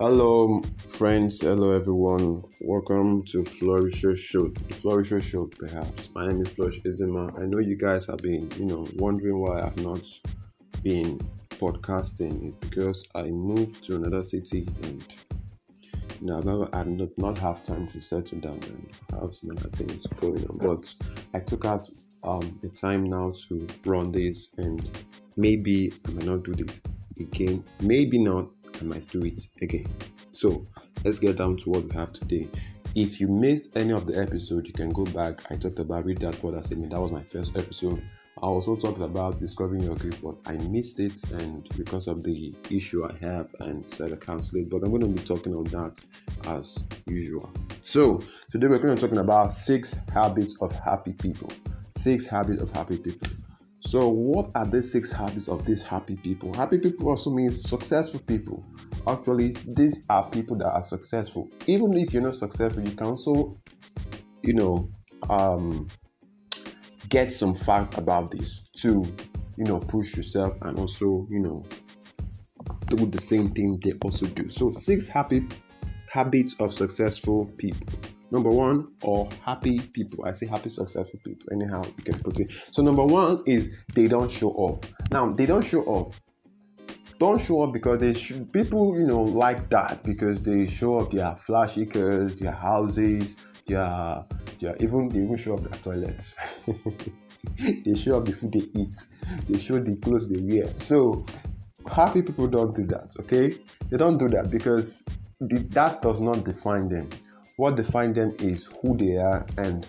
Hello, friends. Hello, everyone. Welcome to Flourisher Show. The Flourisher Show, perhaps. My name is Flourish Ezinma. I know you guys have been, you know, wondering why I've not been podcasting. It's because I moved to another city and know, I've never, I did not have time to settle down and have some other things going on. But I took out um, the time now to run this, and maybe I might not do this again. Maybe not I might do it again. So let's get down to what we have today. If you missed any of the episode, you can go back. I talked about read that brother statement. That was my first episode. I also talked about discovering your gift, but I missed it, and because of the issue I have, and said I cancelled it. But I'm going to be talking on that as usual. So today we're going to be talking about six habits of happy people. Six habits of happy people. So, what are the six habits of these happy people? Happy people also means successful people. Actually, these are people that are successful. Even if you're not successful, you can also, you know, um, get some fact about this to, you know, push yourself and also, you know, do the same thing they also do. So, six happy habits of successful people number one or happy people. I say happy successful people. Anyhow you can put it. So number one is they don't show off. Now they don't show off. Don't show up because they should people you know like that because they show off their flashy cars their houses their their even they even show up their toilets. They show up the food they eat. They show the clothes they wear. So happy people don't do that okay? They don't do that because the, that does not define them what defines them is who they are and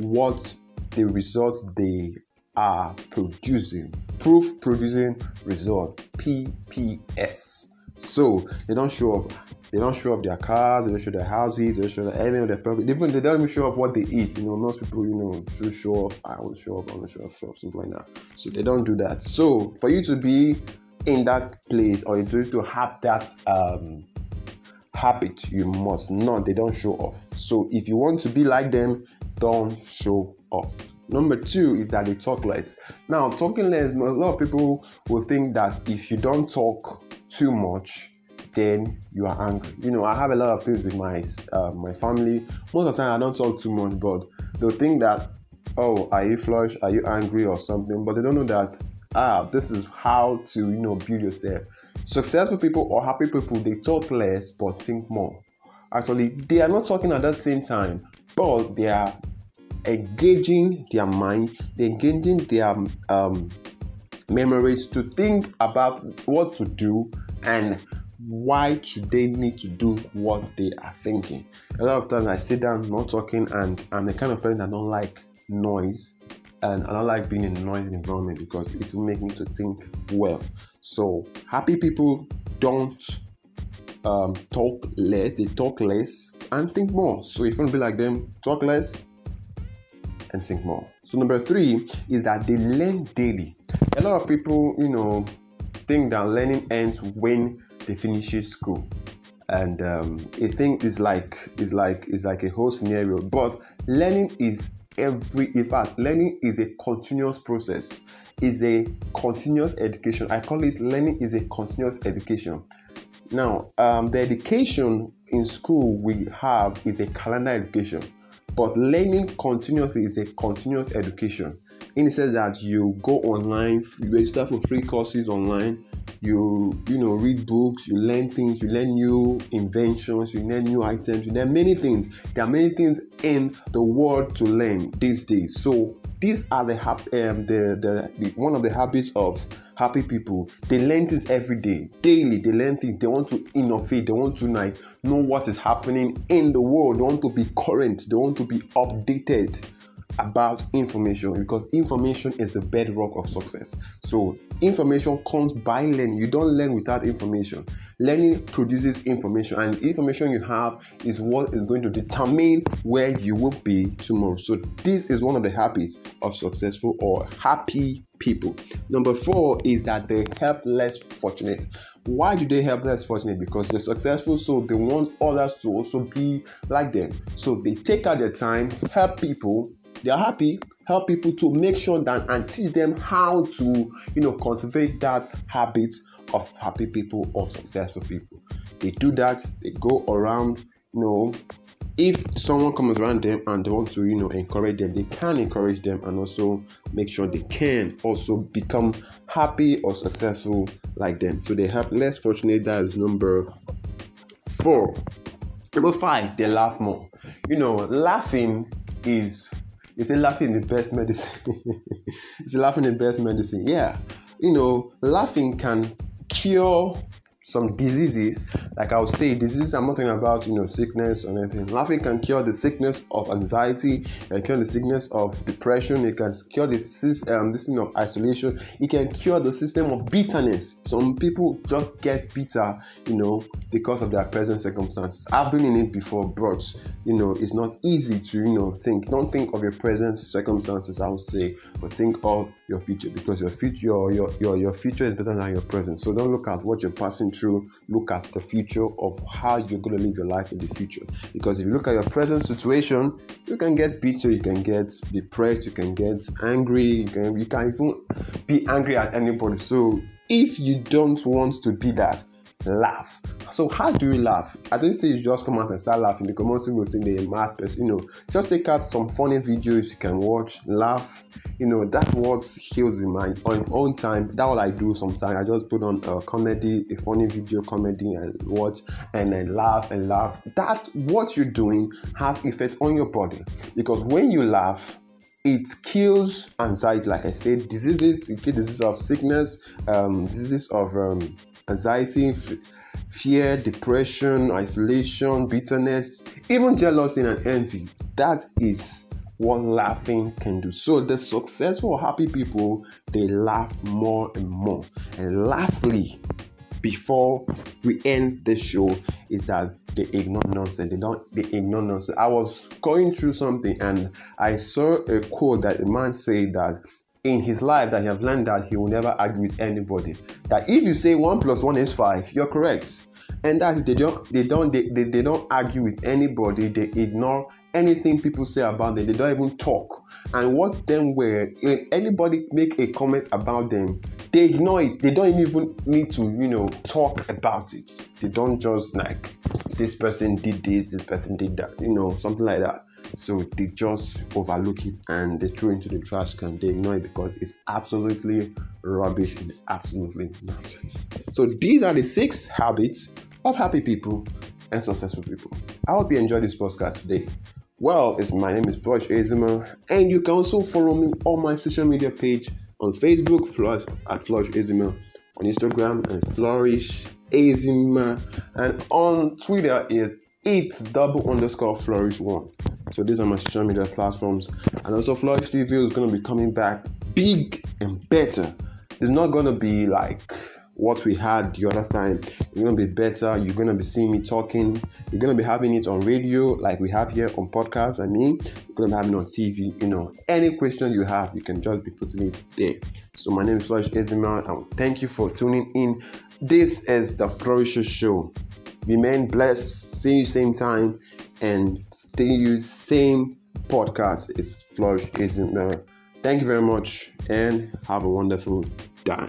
what the results they are producing. Proof producing result PPS. So they don't show up. They don't show up their cars. They don't show their houses. They don't show any of their property. Even they don't even show up what they eat. You know, most people, you know, do show up, I will show up, I to show off, show off, something like that. So they don't do that. So for you to be in that place or you to have that um, habit you must not they don't show off. So if you want to be like them don't show off. Number two is that they talk less. Now talking less a lot of people will think that if you don't talk too much then you are angry. You know i have a lot of things with my uh, my family. Most of the time i don't talk too much but they'll think that oh are you flush? Are you angry or something? But they don't know that ah this is how to you know build yourself Successful people or happy people, they talk less but think more. Actually, they are not talking at that same time, but they are engaging their mind, they're engaging their um, memories to think about what to do and why should they need to do what they are thinking. A lot of times I sit down not talking and I'm the kind of person that don't like noise and I don't like being in a noisy environment because it will make me to think well. So happy people don't um, talk less, they talk less and think more. So if you want to be like them, talk less and think more. So number three is that they learn daily. A lot of people, you know, think that learning ends when they finish school and um, I think it's like it's like it's like a whole scenario. But learning is every in fact learning is a continuous process is a continuous education. I call it learning is a continuous education. Now um, the education in school we have is a calendar education but learning continuously is a continuous education. In the sense that you go online you register for free courses online you you know read books you learn things you learn new inventions you learn new items you learn many things. There are many things in the world to learn these days. So these are the, um, the, the, the one of the habits of happy people. They learn things every day daily. They learn things. They want to innovate. They want to like know what is happening in the world. They want to be current. They want to be updated about information because information is the bedrock of success. So, information comes by learning. You don't learn without information. Learning produces information, and information you have is what is going to determine where you will be tomorrow. So, this is one of the habits of successful or happy people. Number four is that they help less fortunate. Why do they help less fortunate? Because they're successful, so they want others to also be like them. So, they take out their time, help people they are happy help people to make sure that and teach them how to you know cultivate that habit of happy people or successful people. They do that, they go around, you know, if someone comes around them and they want to you know encourage them they can encourage them and also make sure they can also become happy or successful like them. So they have less fortunate that is number four. Number five they laugh more. You know laughing is they say laughing the best medicine? It's laughing the best medicine? Yeah. You know laughing can cure some diseases, like I would say, diseases I'm not talking about, you know, sickness or anything. Laughing can cure the sickness of anxiety, can cure the sickness of depression, it can cure the um, this thing of isolation, it can cure the system of bitterness. Some people just get bitter, you know, because of their present circumstances. I've been in it before, but you know, it's not easy to, you know, think. Don't think of your present circumstances, I would say, but think of your future because your future your, your your your future is better than your present. So don't look at what you're passing through, look at the future of how you're gonna live your life in the future. Because if you look at your present situation, you can get bitter, you can get depressed, you can get angry, you can you can even be angry at anybody. So if you don't want to be that, laugh. So how do you laugh? I didn't say you just come out and start laughing because most people think they're a mad person. You know, just take out some funny videos you can watch, laugh. You know, that works heals the mind on own time. That's what I do sometimes. I just put on a comedy, a funny video comedy and watch and then laugh and laugh. That what you're doing has effect on your body because when you laugh, it kills anxiety, like I said, diseases, it kills diseases of sickness, um, diseases of um, anxiety, f- fear, depression, isolation, bitterness, even jealousy and envy. That is what laughing can do. So the successful, happy people they laugh more and more. And lastly, before we end the show, is that they ignore nonsense. They don't they ignore nonsense. I was going through something and I saw a quote that a man said that in his life that he have learned that he will never argue with anybody. That if you say one plus one is five, you're correct. And that they don't they don't they, they, they don't argue with anybody, they ignore anything people say about them, they don't even talk. And what them where eh, anybody make a comment about them, they ignore it. They don't even need to, you know, talk about it. They don't just like this person did this, this person did that, you know, something like that. So they just overlook it and they throw it into the trash can. They ignore it because it's absolutely rubbish and absolutely nonsense. So these are the six habits of happy people and successful people. I hope you enjoyed this podcast today. Well, it's my name is Flourish Ezinma, and you can also follow me on my social media page on Facebook, Flourish at Flourish Ezinma, on Instagram and Flourish Ezinma, and on Twitter is it's double underscore Flourish One. So these are my social media platforms. And also Flourish TV is gonna be coming back big and better. It's not gonna be like what we had the other time. It's gonna be better. You're gonna be seeing me talking. You're gonna be having it on radio, like we have here on podcast. I mean, you're gonna be having on TV. You know, any question you have, you can just be putting it there. So my name is Flourish Ezinma, and thank you for tuning in. This is the Flourisher Show. Remain blessed. See you same time and stay you same podcast. It's Flourish Ezinma. Thank you very much and have a wonderful day.